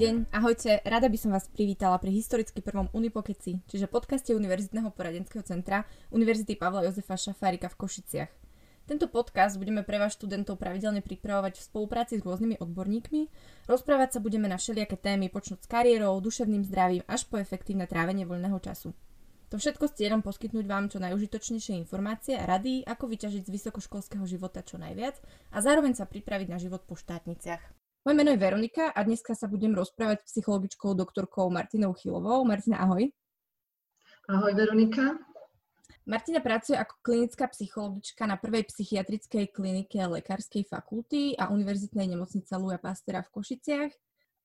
deň, ahojte, rada by som vás privítala pri historicky prvom Unipokeci, čiže podcaste Univerzitného poradenského centra Univerzity Pavla Jozefa Šafárika v Košiciach. Tento podcast budeme pre vás študentov pravidelne pripravovať v spolupráci s rôznymi odborníkmi. Rozprávať sa budeme na všelijaké témy, počnúť s kariérou, duševným zdravím až po efektívne trávenie voľného času. To všetko s cieľom poskytnúť vám čo najužitočnejšie informácie a rady, ako vyťažiť z vysokoškolského života čo najviac a zároveň sa pripraviť na život po štátniciach. Moje meno je Veronika a dneska sa budem rozprávať s psychologičkou doktorkou Martinou Chylovou. Martina, ahoj. Ahoj, Veronika. Martina pracuje ako klinická psychologička na prvej psychiatrickej klinike Lekárskej fakulty a Univerzitnej nemocnice Luja Pastera v Košiciach.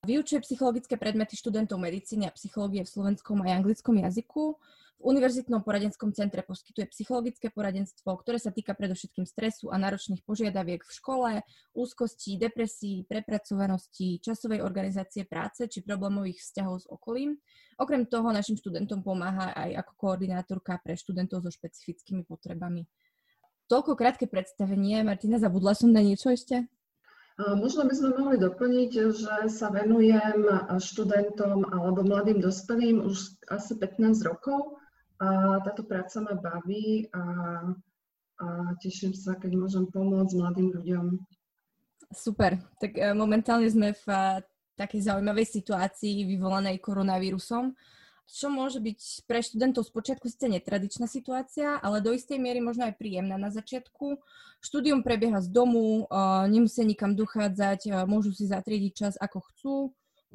Vyučuje psychologické predmety študentov medicíny a psychológie v slovenskom a anglickom jazyku v Univerzitnom poradenskom centre poskytuje psychologické poradenstvo, ktoré sa týka predovšetkým stresu a náročných požiadaviek v škole, úzkosti, depresí, prepracovanosti, časovej organizácie práce či problémových vzťahov s okolím. Okrem toho našim študentom pomáha aj ako koordinátorka pre študentov so špecifickými potrebami. Toľko krátke predstavenie. Martina, zabudla som na niečo ešte? Možno by sme mohli doplniť, že sa venujem študentom alebo mladým dospelým už asi 15 rokov a táto práca ma baví a, a teším sa, keď môžem pomôcť mladým ľuďom. Super. Tak e, momentálne sme v e, takej zaujímavej situácii vyvolanej koronavírusom, čo môže byť pre študentov z počiatku síce netradičná situácia, ale do istej miery možno aj príjemná na začiatku. Štúdium prebieha z domu, e, nemusia nikam dochádzať, môžu si zatriediť čas ako chcú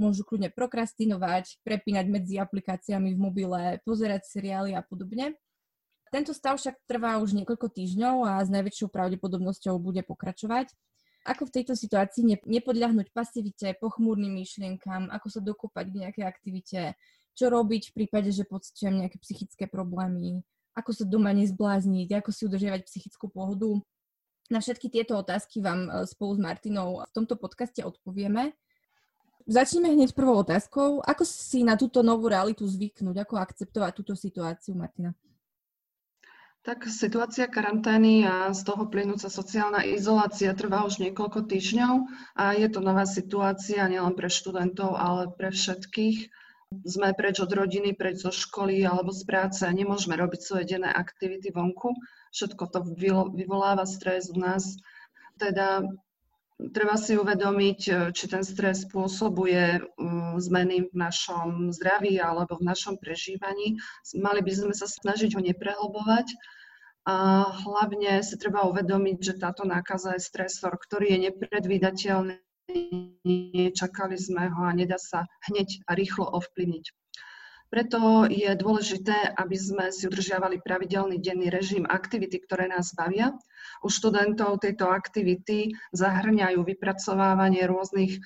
môžu kľudne prokrastinovať, prepínať medzi aplikáciami v mobile, pozerať seriály a podobne. Tento stav však trvá už niekoľko týždňov a s najväčšou pravdepodobnosťou bude pokračovať. Ako v tejto situácii nepodľahnuť pasivite, pochmúrnym myšlienkam, ako sa dokopať k nejakej aktivite, čo robiť v prípade, že pocitujem nejaké psychické problémy, ako sa doma nezblázniť, ako si udržiavať psychickú pohodu. Na všetky tieto otázky vám e, spolu s Martinou v tomto podcaste odpovieme. Začneme hneď prvou otázkou. Ako si na túto novú realitu zvyknúť? Ako akceptovať túto situáciu, Martina? Tak situácia karantény a z toho plynúca sociálna izolácia trvá už niekoľko týždňov a je to nová situácia nielen pre študentov, ale pre všetkých. Sme preč od rodiny, preč zo školy alebo z práce a nemôžeme robiť svoje denné aktivity vonku. Všetko to vyvoláva stres u nás. Teda Treba si uvedomiť, e, či ten stres spôsobuje zmeny v našom zdraví alebo v našom prežívaní. Mali by sme sa snažiť ho neprehlbovať a hlavne si treba uvedomiť, že táto nákaza je stresor, ktorý je nepredvídateľný, nečakali sme ho a nedá sa hneď a rýchlo ovplyvniť. Preto je dôležité, aby sme si udržiavali pravidelný denný režim aktivity, ktoré nás bavia. U študentov tejto aktivity zahrňajú vypracovávanie rôznych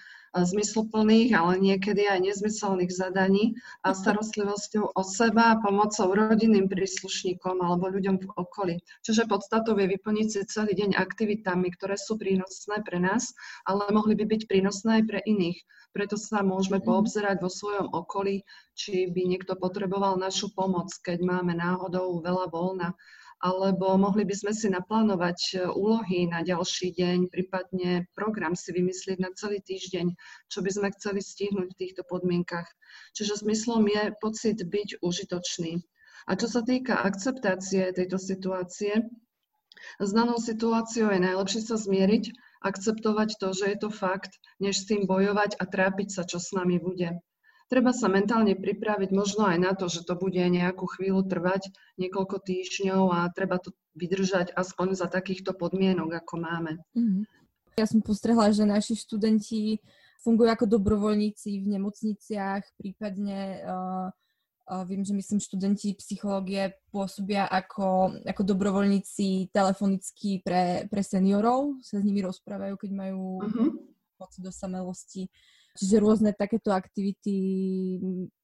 zmysluplných, ale niekedy aj nezmyselných zadaní a starostlivosťou o seba, pomocou rodinným príslušníkom alebo ľuďom v okolí. Čiže podstatou je vyplniť si celý deň aktivitami, ktoré sú prínosné pre nás, ale mohli by byť prínosné aj pre iných. Preto sa môžeme mhm. poobzerať vo svojom okolí, či by niekto potreboval našu pomoc, keď máme náhodou veľa voľna. Alebo mohli by sme si naplánovať e, úlohy na ďalší deň, prípadne program si vymyslieť na celý týždeň, čo by sme chceli stihnúť v týchto podmienkach. Čiže zmyslom je pocit byť užitočný. A čo sa týka akceptácie tejto situácie, s danou situáciou je najlepšie sa zmieriť akceptovať to, že je to fakt, než s tým bojovať a trápiť sa, čo s nami bude. Treba sa mentálne pripraviť možno aj na to, že to bude nejakú chvíľu trvať, niekoľko týždňov a treba to vydržať aspoň za takýchto podmienok, ako máme. Mm-hmm. Ja som postrehla, že naši študenti fungujú ako dobrovoľníci v nemocniciach, prípadne uh, Viem, že myslím, študenti psychológie pôsobia ako, ako dobrovoľníci telefonicky pre, pre seniorov, sa s nimi rozprávajú, keď majú uh-huh. pocit do samelosti. Čiže rôzne takéto aktivity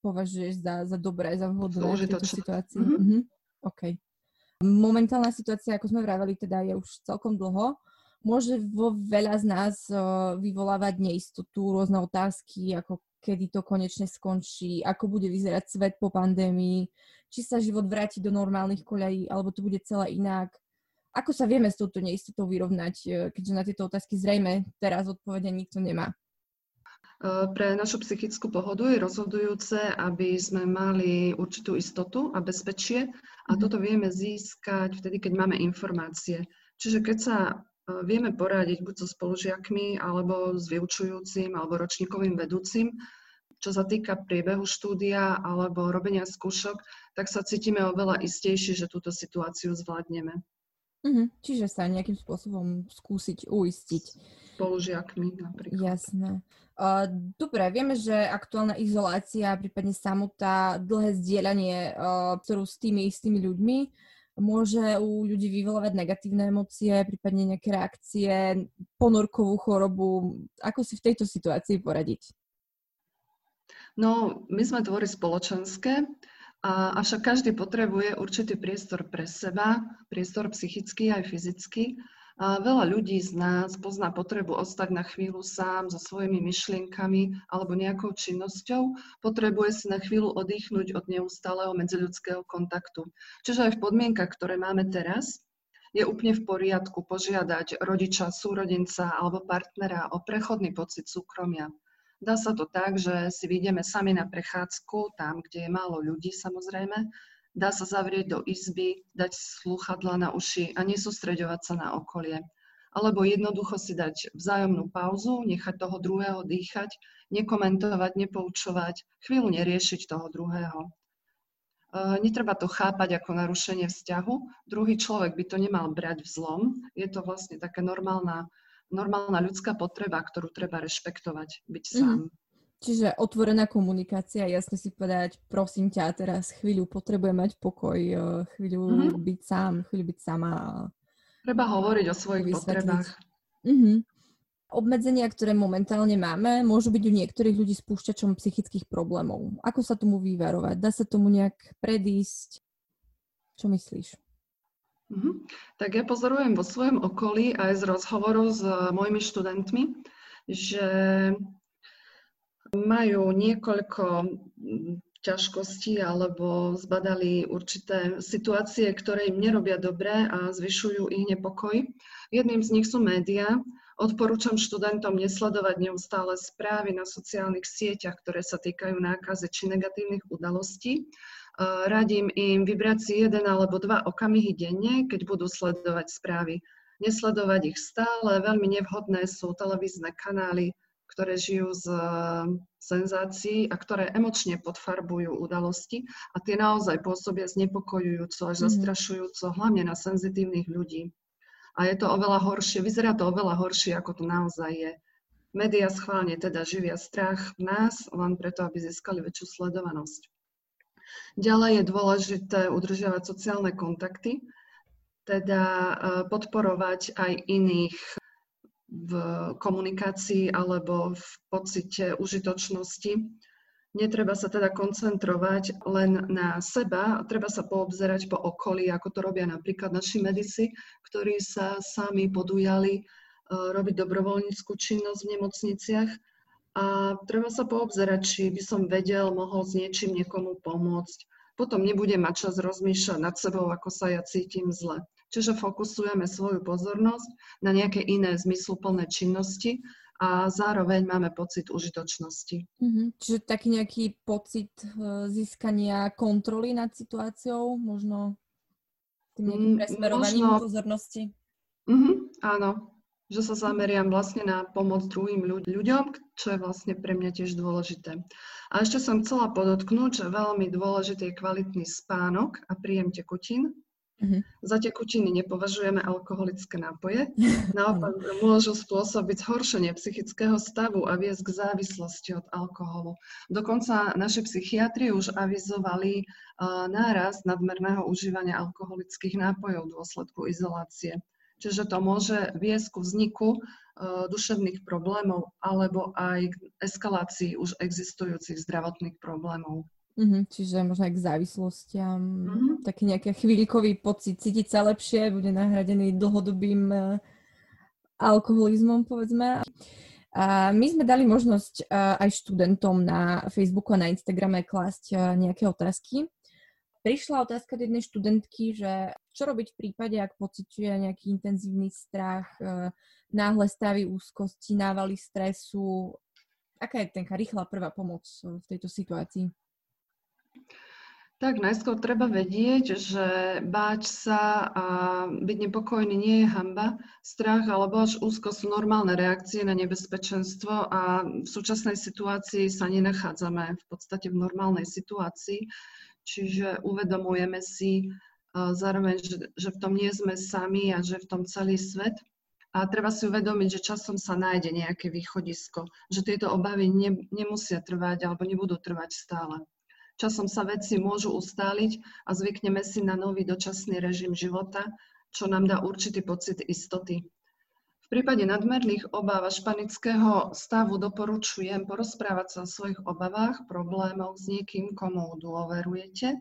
považuješ za, za dobré, za vhodné v tejto situácii. Uh-huh. Uh-huh. OK. Momentálna situácia, ako sme vraveli, teda je už celkom dlho. Môže vo veľa z nás vyvolávať neistotu, rôzne otázky, ako kedy to konečne skončí, ako bude vyzerať svet po pandémii, či sa život vráti do normálnych koľají, alebo to bude celé inak. Ako sa vieme s touto neistotou vyrovnať, e, keďže na tieto otázky zrejme teraz odpovede nikto nemá? Pre našu psychickú pohodu je rozhodujúce, aby sme mali určitú istotu a bezpečie a mhm. toto vieme získať vtedy, keď máme informácie. Čiže keď sa vieme poradiť buď so spolužiakmi, alebo s vyučujúcim, alebo ročníkovým vedúcim, čo sa týka priebehu štúdia alebo robenia skúšok, tak sa cítime oveľa istejšie, že túto situáciu zvládneme. Mm-hmm. Čiže sa nejakým spôsobom skúsiť uistiť. Spolužiakmi napríklad. Jasné. Uh, dobre, vieme, že aktuálna izolácia, prípadne samotá, dlhé zdieľanie uh, ktorú s tými istými ľuďmi môže u ľudí vyvolávať negatívne emócie, prípadne nejaké reakcie, ponorkovú chorobu. Ako si v tejto situácii poradiť? No, my sme tvory spoločenské, a, avšak každý potrebuje určitý priestor pre seba, priestor psychický aj fyzický. Veľa ľudí z nás pozná potrebu ostať na chvíľu sám so svojimi myšlienkami alebo nejakou činnosťou. Potrebuje si na chvíľu oddychnúť od neustáleho medziľudského kontaktu. Čiže aj v podmienkach, ktoré máme teraz, je úplne v poriadku požiadať rodiča, súrodenca alebo partnera o prechodný pocit súkromia. Dá sa to tak, že si vyjdeme sami na prechádzku, tam, kde je málo ľudí samozrejme. Dá sa zavrieť do izby, dať sluchadla na uši a nesústreďovať sa na okolie. Alebo jednoducho si dať vzájomnú pauzu, nechať toho druhého dýchať, nekomentovať, nepoučovať, chvíľu neriešiť toho druhého. E, netreba to chápať ako narušenie vzťahu. Druhý človek by to nemal brať v zlom. Je to vlastne taká normálna normálna ľudská potreba, ktorú treba rešpektovať, byť mhm. sám. Mm-hmm. Čiže otvorená komunikácia, jasne si povedať, prosím ťa, teraz chvíľu potrebujem mať pokoj, eh, chvíľu mm-hmm. byť sám, chvíľu byť sama. Treba hovoriť o svojich vysvetliť. potrebách. Mm-hmm. Obmedzenia, ktoré momentálne máme, môžu byť u niektorých ľudí spúšťačom psychických problémov. Ako sa tomu vyvarovať? Dá sa tomu nejak predísť? Čo myslíš? Mm-hmm. Tak ja pozorujem vo svojom okolí aj z rozhovorov s mojimi študentmi, že majú niekoľko ťažkostí alebo zbadali určité situácie, ktoré im nerobia dobre a zvyšujú ich nepokoj. Jedným z nich sú médiá. Odporúčam študentom nesledovať neustále správy na sociálnych sieťach, ktoré sa týkajú nákazy či negatívnych udalostí, radím im vybrať si jeden alebo dva okamihy denne, keď budú sledovať správy. Nesledovať ich stále, veľmi nevhodné sú televízne kanály, ktoré žijú z senzácií a ktoré emočne podfarbujú udalosti a tie naozaj pôsobia znepokojujúco až mhm. zastrašujúco, hlavne na senzitívnych ľudí. A je to oveľa horšie, vyzerá to oveľa horšie, ako to naozaj je. Média schválne teda živia strach v nás, len preto, aby získali väčšiu sledovanosť. Ďalej je dôležité udržiavať sociálne kontakty, teda e, podporovať aj iných v komunikácii alebo v pocite užitočnosti. Netreba sa teda koncentrovať len na seba, treba sa poobzerať po okolí, ako to robia napríklad naši medici, ktorí sa sami podujali e, robiť dobrovoľníckú činnosť v nemocniciach a treba sa poobzerať, či by som vedel, mohol s niečím niekomu pomôcť. Potom nebudem mať čas rozmýšľať nad sebou, ako sa ja cítim zle. Čiže fokusujeme svoju pozornosť na nejaké iné zmysluplné činnosti a zároveň máme pocit užitočnosti. Mm-hmm. Čiže taký nejaký pocit uh, získania kontroly nad situáciou, možno tým nejakým mm, presmerovaním možno... pozornosti? Mm-hmm, áno, že sa zameriam vlastne na pomoc druhým ľuďom, čo je vlastne pre mňa tiež dôležité. A ešte som chcela podotknúť, že veľmi dôležitý je kvalitný spánok a príjem tekutín. Mm-hmm. Za tekutiny nepovažujeme alkoholické nápoje, naopak môžu spôsobiť zhoršenie psychického stavu a viesť k závislosti od alkoholu. Dokonca naši psychiatri už avizovali uh, nárast nadmerného užívania alkoholických nápojov v dôsledku izolácie. Čiže to môže viesť ku vzniku uh, duševných problémov alebo aj k eskalácii už existujúcich zdravotných problémov. Mm-hmm, čiže možno aj k závislostiam, mm-hmm. taký nejaký chvíľkový pocit cítiť sa lepšie, bude nahradený dlhodobým uh, alkoholizmom, povedzme. A my sme dali možnosť uh, aj študentom na Facebooku a na Instagrame klásť uh, nejaké otázky prišla otázka od jednej študentky, že čo robiť v prípade, ak pociťuje nejaký intenzívny strach, náhle stavy úzkosti, návaly stresu, aká je tenká rýchla prvá pomoc v tejto situácii? Tak najskôr treba vedieť, že báť sa a byť nepokojný nie je hamba. Strach alebo až úzko sú normálne reakcie na nebezpečenstvo a v súčasnej situácii sa nenachádzame v podstate v normálnej situácii, čiže uvedomujeme si zároveň, že, že v tom nie sme sami a že v tom celý svet. A treba si uvedomiť, že časom sa nájde nejaké východisko, že tieto obavy ne, nemusia trvať alebo nebudú trvať stále. Časom sa veci môžu ustáliť a zvykneme si na nový dočasný režim života, čo nám dá určitý pocit istoty. V prípade nadmerných obáv a španického stavu doporučujem porozprávať sa o svojich obavách, problémoch s niekým, komu dôverujete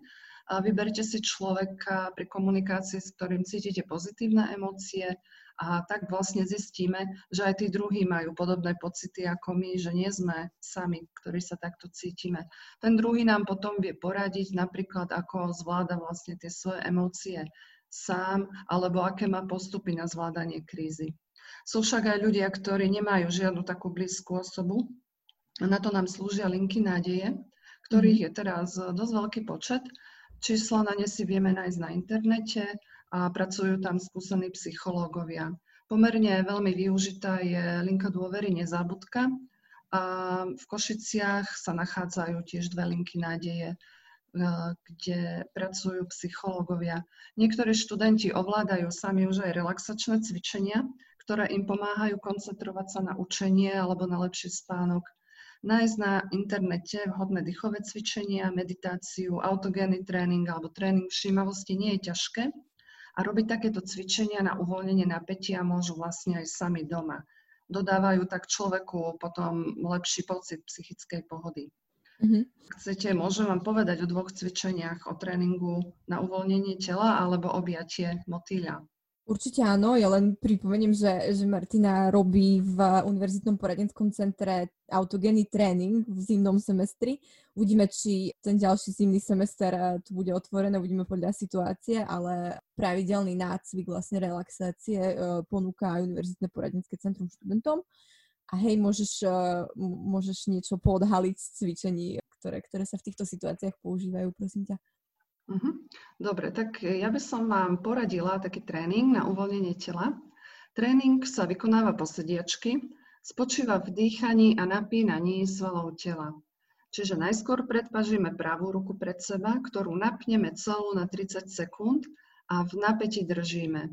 vyberte si človeka pri komunikácii, s ktorým cítite pozitívne emócie, a tak vlastne zistíme, že aj tí druhí majú podobné pocity ako my, že nie sme sami, ktorí sa takto cítime. Ten druhý nám potom vie poradiť napríklad, ako zvláda vlastne tie svoje emócie sám, alebo aké má postupy na zvládanie krízy. Sú však aj ľudia, ktorí nemajú žiadnu takú blízku osobu. A na to nám slúžia linky nádeje, ktorých mhm. je teraz dosť veľký počet. Čísla na ne si vieme nájsť na internete a pracujú tam skúsení psychológovia. Pomerne veľmi využitá je linka dôvery Nezabudka a v Košiciach sa nachádzajú tiež dve linky nádeje, e, kde pracujú psychológovia. Niektorí študenti ovládajú sami už aj relaxačné cvičenia, ktoré im pomáhajú koncentrovať sa na učenie alebo na lepší spánok. Nájsť na internete vhodné dýchové cvičenia, meditáciu, autogénny tréning alebo tréning všímavosti nie je ťažké a robiť takéto cvičenia na uvoľnenie napätia môžu vlastne aj sami doma. Dodávajú tak človeku potom lepší pocit psychickej pohody. Mm-hmm. Chcete, môžem vám povedať o dvoch cvičeniach, o tréningu na uvoľnenie tela alebo objatie motýľa. Určite áno, ja len pripomeniem, že, že Martina robí v Univerzitnom poradenskom centre autogénny tréning v zimnom semestri. Uvidíme, či ten ďalší zimný semester eh, tu bude otvorené, uvidíme podľa situácie, ale pravidelný nácvik, vlastne relaxácie eh, ponúka Univerzitné poradenské centrum študentom. A hej, môžeš, eh, môžeš niečo podhaliť z cvičení, ktoré, ktoré sa v týchto situáciách používajú, prosím ťa. Uh-huh. Dobre, tak ja by som vám poradila taký tréning na uvoľnenie tela. Tréning sa vykonáva po sediačky, spočíva v dýchaní a napínaní svalov tela. Čiže najskôr predpažíme pravú ruku pred seba, ktorú napneme celú na 30 sekúnd a v napätí držíme.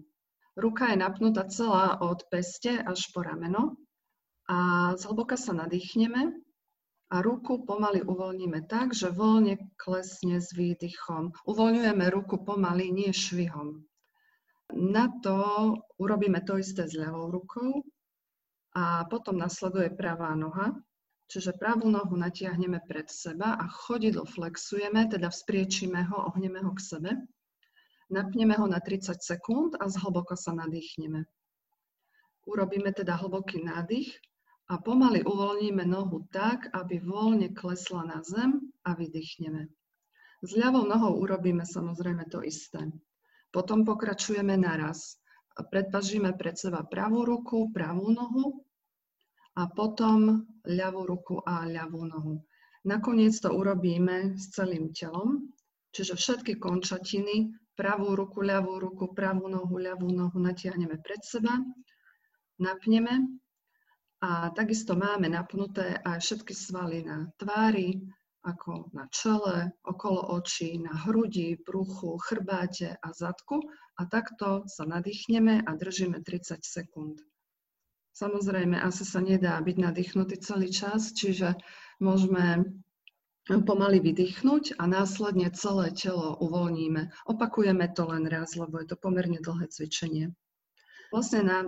Ruka je napnutá celá od peste až po rameno a zhlboka sa nadýchneme a ruku pomaly uvoľníme tak, že voľne klesne s výdychom. Uvoľňujeme ruku pomaly, nie švihom. Na to urobíme to isté s ľavou rukou a potom nasleduje pravá noha, čiže pravú nohu natiahneme pred seba a chodidlo flexujeme, teda vzpriečíme ho, ohneme ho k sebe. Napneme ho na 30 sekúnd a zhlboko sa nadýchneme. Urobíme teda hlboký nádych a pomaly uvoľníme nohu tak, aby voľne klesla na zem a vydýchneme. S ľavou nohou urobíme samozrejme to isté. Potom pokračujeme naraz. Predpažíme pred seba pravú ruku, pravú nohu a potom ľavú ruku a ľavú nohu. Nakoniec to urobíme s celým telom, čiže všetky končatiny, pravú ruku, ľavú ruku, pravú nohu, ľavú nohu natiahneme pred seba, napneme a takisto máme napnuté aj všetky svaly na tvári, ako na čele, okolo očí, na hrudi, bruchu, chrbáte a zadku a takto sa nadýchneme a držíme 30 sekúnd. Samozrejme, asi sa nedá byť nadýchnutý celý čas, čiže môžeme pomaly vydýchnuť a následne celé telo uvoľníme. Opakujeme to len raz, lebo je to pomerne dlhé cvičenie. Vlastne na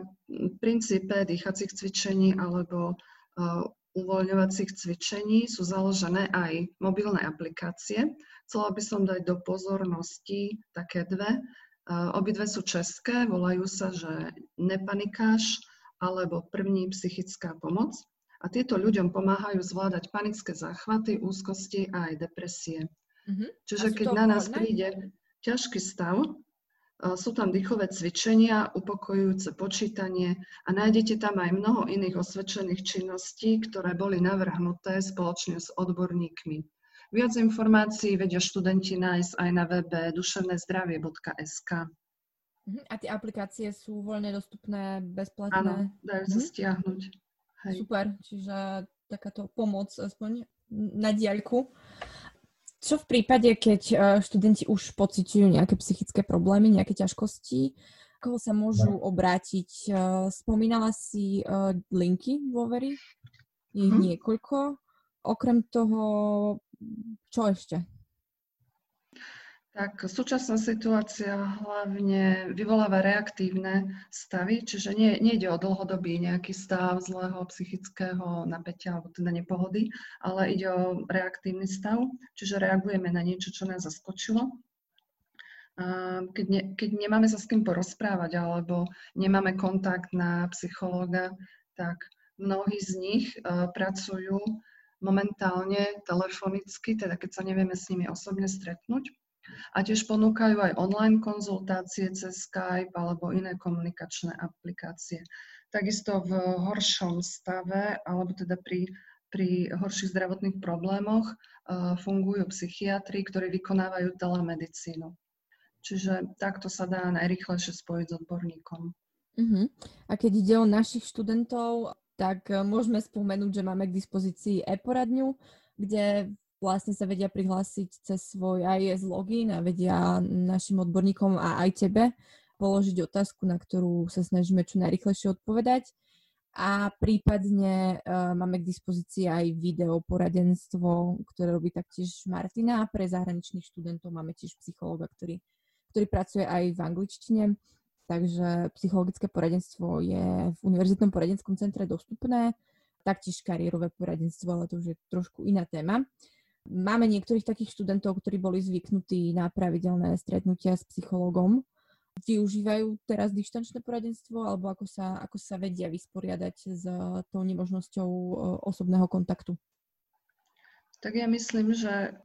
princípe dýchacích cvičení alebo uh, uvoľňovacích cvičení sú založené aj mobilné aplikácie. Chcela by som dať do pozornosti také dve. Uh, obidve sú české, volajú sa, že Nepanikáš alebo První psychická pomoc. A tieto ľuďom pomáhajú zvládať panické záchvaty, úzkosti a aj depresie. Mm-hmm. Čiže keď na nás príde ťažký stav, Sú tam dýchové cvičenia, upokojujúce počítanie a nájdete tam aj mnoho iných osvedčených činností, ktoré boli navrhnuté spoločne s odborníkmi. Viac informácií vedia študenti nájsť aj na webe duševnézdravie.sk. Mhm, a tie aplikácie sú voľne dostupné, bezplatné? Áno, dajú sa mm-hmm. stiahnuť. Hej. Super, čiže takáto pomoc aspoň na diaľku. Čo v prípade, keď e, študenti už pociťujú nejaké psychické problémy, nejaké ťažkosti, koho sa môžu no. obrátiť? E, spomínala si e, linky dôvery, je hmm. niekoľko. Okrem toho, čo ešte? Tak súčasná situácia hlavne vyvoláva reaktívne stavy, čiže nie, nejde o dlhodobý nejaký stav zlého psychického napätia alebo teda nepohody, ale ide o reaktívny stav, čiže reagujeme na niečo, čo nás zaskočilo. Keď, ne, keď nemáme sa s kým porozprávať alebo nemáme kontakt na psychológa, tak mnohí z nich uh, pracujú momentálne telefonicky, teda keď sa nevieme s nimi osobne stretnúť a tiež ponúkajú aj online konzultácie cez Skype alebo iné komunikačné aplikácie. Takisto v horšom stave, alebo teda pri, pri horších zdravotných problémoch uh, fungujú psychiatri, ktorí vykonávajú telemedicínu. Čiže takto sa dá najrychlejšie spojiť s odborníkom. Uh-huh. A keď ide o našich študentov, tak e, môžeme spomenúť, že máme k dispozícii e-poradňu, kde vlastne sa vedia prihlásiť cez svoj IS login a vedia našim odborníkom a aj tebe položiť otázku, na ktorú sa snažíme čo najrychlejšie odpovedať. A prípadne uh, máme k dispozícii aj video poradenstvo, ktoré robí taktiež Martina. A pre zahraničných študentov máme tiež psychológa, ktorý, ktorý pracuje aj v angličtine. Takže psychologické poradenstvo je v Univerzitnom poradenskom centre dostupné. Taktiež kariérové poradenstvo, ale to už je trošku iná téma. Máme niektorých takých študentov, ktorí boli zvyknutí na pravidelné stretnutia s psychológom. Využívajú teraz dištančné poradenstvo alebo ako sa, ako sa vedia vysporiadať s tou nemožnosťou e, osobného kontaktu? Tak ja myslím, že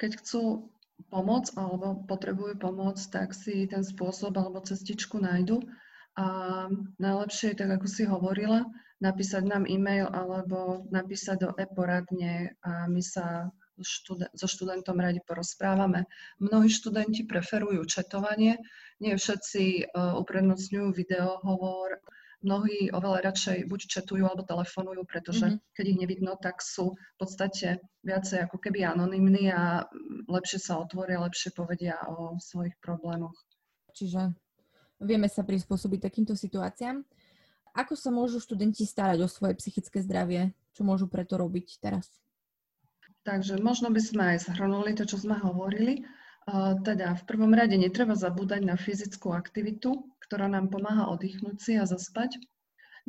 keď chcú pomoc alebo potrebujú pomoc, tak si ten spôsob alebo cestičku nájdu. A najlepšie je, tak ako si hovorila, napísať nám e-mail alebo napísať do e-poradne a my sa so študentom radi porozprávame. Mnohí študenti preferujú četovanie, nie všetci uh, uprednostňujú videohovor, mnohí oveľa radšej buď četujú alebo telefonujú, pretože mm-hmm. keď ich nevidno, tak sú v podstate viacej ako keby anonymní a lepšie sa otvoria, lepšie povedia o svojich problémoch. Čiže vieme sa prispôsobiť takýmto situáciám. Ako sa môžu študenti starať o svoje psychické zdravie? Čo môžu preto robiť teraz? Takže možno by sme aj zhrnuli to, čo sme hovorili. Teda v prvom rade netreba zabúdať na fyzickú aktivitu, ktorá nám pomáha oddychnúť si a zaspať.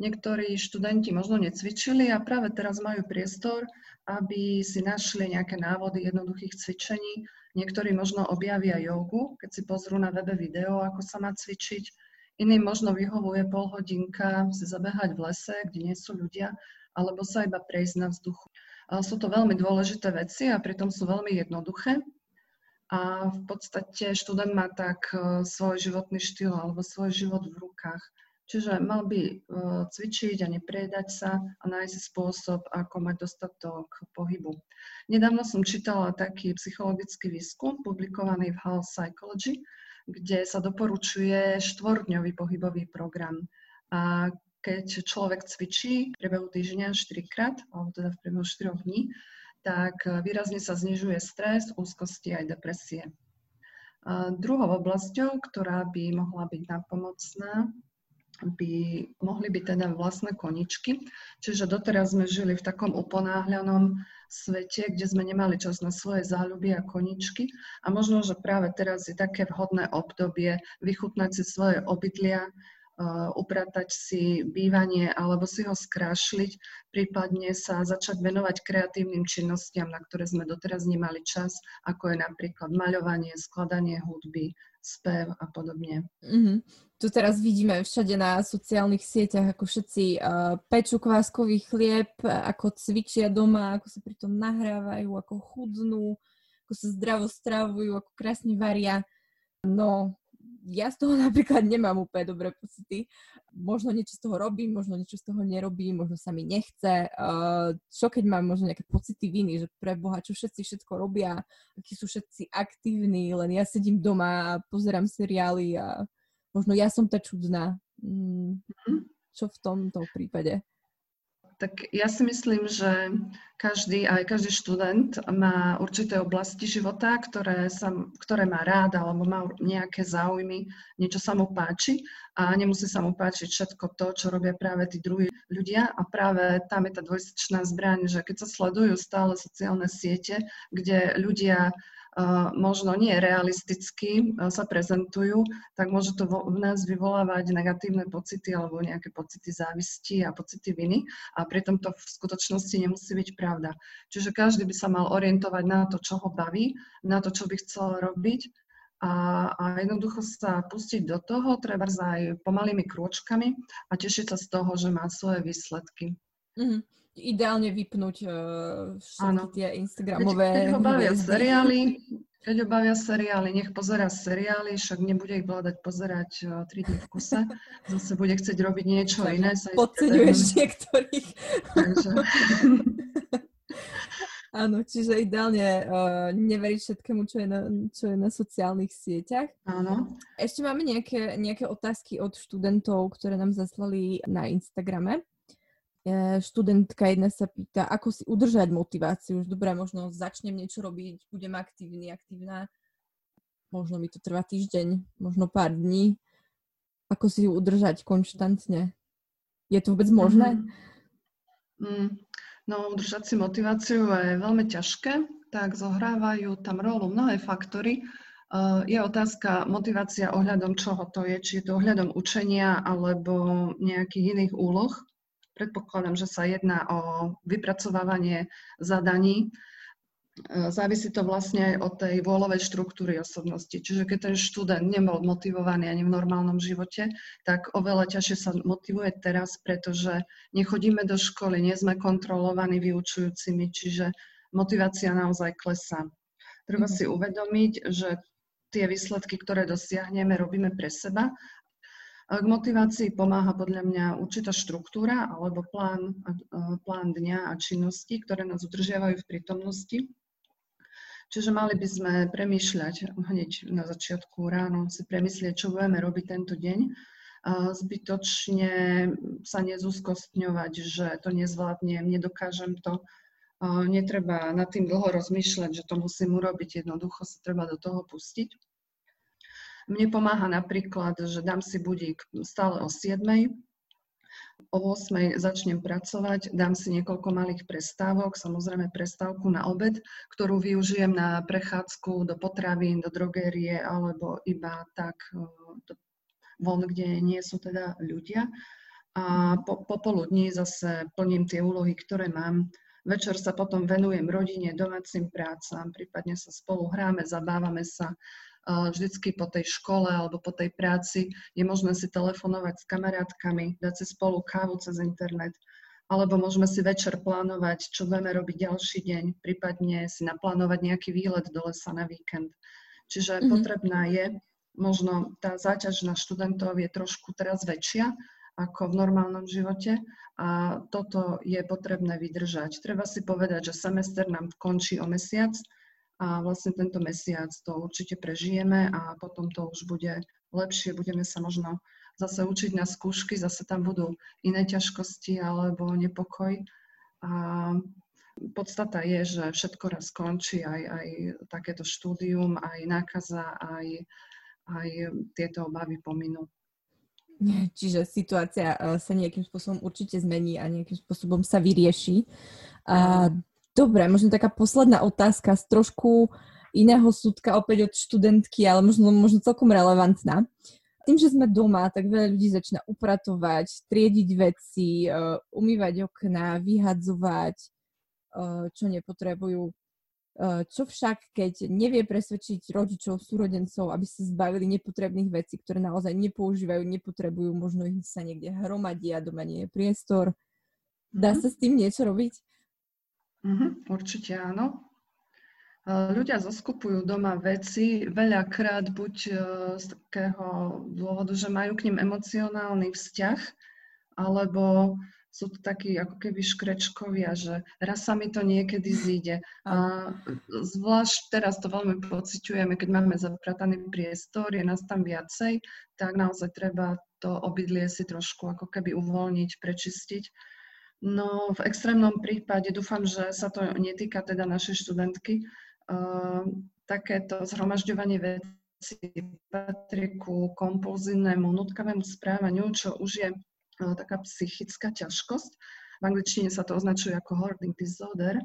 Niektorí študenti možno necvičili a práve teraz majú priestor, aby si našli nejaké návody jednoduchých cvičení. Niektorí možno objavia jogu, keď si pozrú na webe video, ako sa má cvičiť. Iným možno vyhovuje pol hodinka si zabehať v lese, kde nie sú ľudia, alebo sa iba prejsť na vzduchu. Sú to veľmi dôležité veci a pritom sú veľmi jednoduché. A v podstate študent má tak e, svoj životný štýl alebo svoj život v rukách. Čiže mal by e, cvičiť a nepriedať sa a nájsť spôsob, ako mať dostatok pohybu. Nedávno som čítala taký psychologický výskum publikovaný v Health Psychology, kde sa doporučuje štvordňový pohybový program. A keď človek cvičí v priebehu týždňa 4 krát, alebo teda v priebehu 4 dní, tak e, výrazne sa znižuje stres, úzkosti aj depresie. A druhou oblasťou, ktorá by mohla byť napomocná, by mohli byť teda vlastné koničky. Čiže doteraz sme žili v takom uponáhľanom svete, kde sme nemali čas na svoje záľuby a koničky. A možno, že práve teraz je také vhodné obdobie vychutnať si svoje obydlia, upratať si bývanie alebo si ho skrášliť, prípadne sa začať venovať kreatívnym činnostiam, na ktoré sme doteraz nemali čas, ako je napríklad maľovanie, skladanie hudby, spev a podobne. Mm-hmm. Tu teraz vidíme všade na sociálnych sieťach, ako všetci uh, pečú kváskový chlieb, ako cvičia doma, ako sa pritom nahrávajú, ako chudnú, ako sa zdravo stravujú, ako krásne varia. No, ja z toho napríklad nemám úplne dobré pocity. Možno niečo z toho robím, možno niečo z toho nerobím, možno sa mi nechce. Uh, čo keď mám možno nejaké pocity viny, že pre Boha, čo všetci všetko robia, akí sú všetci aktívni, len ja sedím doma a pozerám seriály a možno ja som tá čudná. Mm, mhm. čo v tomto prípade? Tak ja si myslím, že každý, aj každý študent má určité oblasti života, ktoré, sa, ktoré má rád alebo má nejaké záujmy, niečo sa mu páči a nemusí sa mu páčiť všetko to, čo robia práve tí druhí ľudia. A práve tam je tá dvojsečná zbraň, že keď sa sledujú stále sociálne siete, kde ľudia možno nie realisticky sa prezentujú, tak môže to v nás vyvolávať negatívne pocity alebo nejaké pocity závisti a pocity viny a pritom to v skutočnosti nemusí byť pravda. Čiže každý by sa mal orientovať na to, čo ho baví, na to, čo by chcel robiť a, a jednoducho sa pustiť do toho, treba aj pomalými krôčkami a tešiť sa z toho, že má svoje výsledky. Mm-hmm ideálne vypnúť uh, všetky ano. tie Instagramové... Keď, keď ho bavia seriály, keď ho bavia seriály, nech pozera seriály, však nebude ich vládať pozerať uh, 3 dní v kuse. Zase bude chcieť robiť niečo tak, iné. Podceňuješ niektorých. Takže... Áno, čiže ideálne uh, neveriť všetkému, čo je, na, čo je na sociálnych sieťach. Áno. Ešte máme nejaké, nejaké otázky od študentov, ktoré nám zaslali na Instagrame. E, študentka jedna sa pýta, ako si udržať motiváciu. Dobre, možno začnem niečo robiť, budem aktívny, aktívna. Možno mi to trvá týždeň, možno pár dní. Ako si ju udržať konštantne? Je to vôbec možné? Mm. No, udržať si motiváciu je veľmi ťažké, tak zohrávajú tam rolu mnohé faktory. Uh, je otázka motivácia ohľadom čoho to je, či je to ohľadom učenia alebo nejakých iných úloh. Predpokladám, že sa jedná o vypracovávanie zadaní. E, závisí to vlastne aj od tej vôľovej štruktúry osobnosti. Čiže keď ten študent nebol motivovaný ani v normálnom živote, tak oveľa ťažšie sa motivuje teraz, pretože nechodíme do školy, nie sme kontrolovaní vyučujúcimi, čiže motivácia naozaj klesá. Treba mhm. si uvedomiť, že tie výsledky, ktoré dosiahneme, robíme pre seba k motivácii pomáha podľa mňa určitá štruktúra alebo plán, plán dňa a činnosti, ktoré nás udržiavajú v prítomnosti. Čiže mali by sme premýšľať hneď na začiatku ráno, si premyslieť, čo budeme robiť tento deň. Zbytočne sa nezúskostňovať, že to nezvládnem, nedokážem to. Netreba nad tým dlho rozmýšľať, že to musím urobiť, jednoducho sa treba do toho pustiť. Mne pomáha napríklad, že dám si budík stále o 7, o 8 začnem pracovať, dám si niekoľko malých prestávok, samozrejme prestávku na obed, ktorú využijem na prechádzku do potravín, do drogérie alebo iba tak e, von, kde nie sú teda ľudia. A po, popoludní zase plním tie úlohy, ktoré mám. Večer sa potom venujem rodine, domácim prácam, prípadne sa spolu hráme, zabávame sa, vždycky po tej škole alebo po tej práci je možné si telefonovať s kamarátkami, dať si spolu kávu cez internet, alebo môžeme si večer plánovať, čo budeme robiť ďalší deň, prípadne si naplánovať nejaký výlet do lesa na víkend. Čiže mm-hmm. potrebná je, možno tá záťaž na študentov je trošku teraz väčšia ako v normálnom živote a toto je potrebné vydržať. Treba si povedať, že semester nám končí o mesiac, a vlastne tento mesiac to určite prežijeme a potom to už bude lepšie, budeme sa možno zase učiť na skúšky, zase tam budú iné ťažkosti alebo nepokoj. A podstata je, že všetko raz skončí, aj, aj takéto štúdium, aj nákaza, aj, aj tieto obavy pominú. Čiže situácia eh, sa nejakým spôsobom určite zmení a nejakým spôsobom sa vyrieši. A Dobre, možno taká posledná otázka z trošku iného súdka, opäť od študentky, ale možno, možno celkom relevantná. Tým, že sme doma, tak veľa ľudí začína upratovať, triediť veci, uh, umývať okná, vyhadzovať, uh, čo nepotrebujú. Uh, čo však, keď nevie presvedčiť rodičov, súrodencov, aby sa zbavili nepotrebných vecí, ktoré naozaj nepoužívajú, nepotrebujú, možno ich sa niekde hromadí a doma nie je priestor. Dá mhm. sa s tým niečo robiť? Mm-hmm, určite áno. Ľudia zoskupujú doma veci veľakrát buď z takého dôvodu, že majú k ním emocionálny vzťah, alebo sú to takí ako keby škrečkovia, že raz sa mi to niekedy zíde. A zvlášť teraz to veľmi pociťujeme, keď máme zaprataný priestor, je nás tam viacej, tak naozaj treba to obydlie si trošku ako keby uvoľniť, prečistiť. No v extrémnom prípade dúfam, že sa to netýka teda našej študentky. Uh, takéto zhromažďovanie vecí patrí ku kompulzívnemu, nutkavému správaniu, čo už je taká psychická ťažkosť. V angličtine sa to označuje ako hoarding disorder.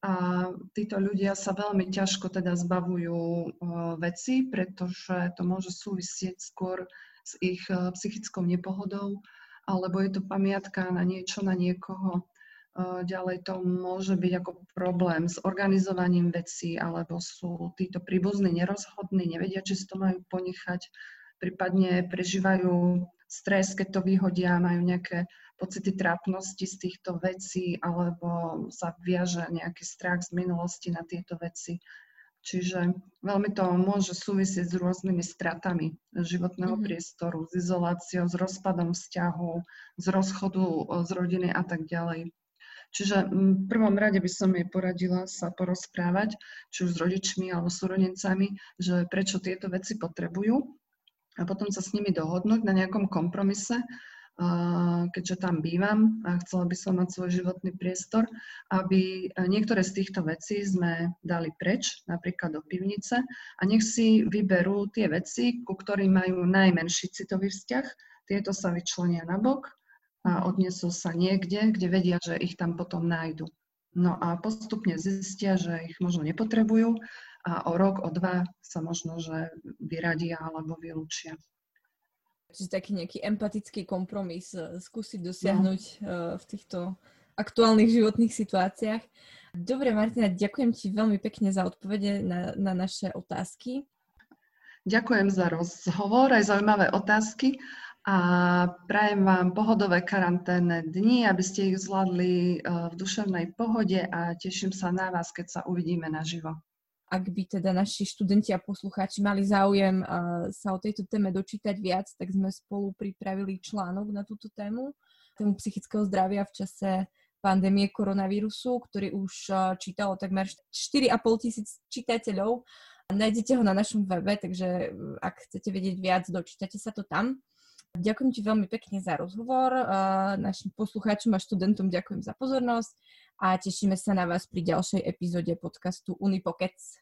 A títo ľudia sa veľmi ťažko teda zbavujú veci, pretože to môže súvisieť skôr s ich psychickou nepohodou, alebo je to pamiatka na niečo, na niekoho. Ďalej to môže byť ako problém s organizovaním vecí, alebo sú títo príbuzní nerozhodní, nevedia, či si to majú ponechať, prípadne prežívajú stres, keď to vyhodia, majú nejaké pocity trápnosti z týchto vecí alebo sa viaže nejaký strach z minulosti na tieto veci. Čiže veľmi to môže súvisieť s rôznymi stratami životného mm-hmm. priestoru, s izoláciou, s rozpadom vzťahu, z rozchodu z rodiny a tak ďalej. Čiže v prvom rade by som jej poradila sa porozprávať, či už s rodičmi alebo súrodencami, že prečo tieto veci potrebujú a potom sa s nimi dohodnúť na nejakom kompromise, keďže tam bývam a chcela by som mať svoj životný priestor, aby niektoré z týchto vecí sme dali preč, napríklad do pivnice a nech si vyberú tie veci, ku ktorým majú najmenší citový vzťah, tieto sa vyčlenia na bok a odnesú sa niekde, kde vedia, že ich tam potom nájdu. No a postupne zistia, že ich možno nepotrebujú a o rok, o dva sa možno, že vyradia alebo vylúčia. Čiže taký nejaký empatický kompromis eh, skúsiť dosiahnuť no. v týchto aktuálnych životných situáciách. Dobre, Martina, ďakujem ti veľmi pekne za odpovede na, na naše otázky. Ďakujem za rozhovor, aj zaujímavé otázky a prajem vám pohodové karanténne dni, aby ste ich zvládli eh, v duševnej pohode a teším sa na vás, keď sa uvidíme naživo ak by teda naši študenti a poslucháči mali záujem sa o tejto téme dočítať viac, tak sme spolu pripravili článok na túto tému, tému psychického zdravia v čase pandémie koronavírusu, ktorý už čítalo takmer 4,5 tisíc čitateľov. Nájdete ho na našom webe, takže ak chcete vedieť viac, dočítate sa to tam. Ďakujem ti veľmi pekne za rozhovor. Našim poslucháčom a študentom ďakujem za pozornosť a tešíme sa na vás pri ďalšej epizóde podcastu Unipockets.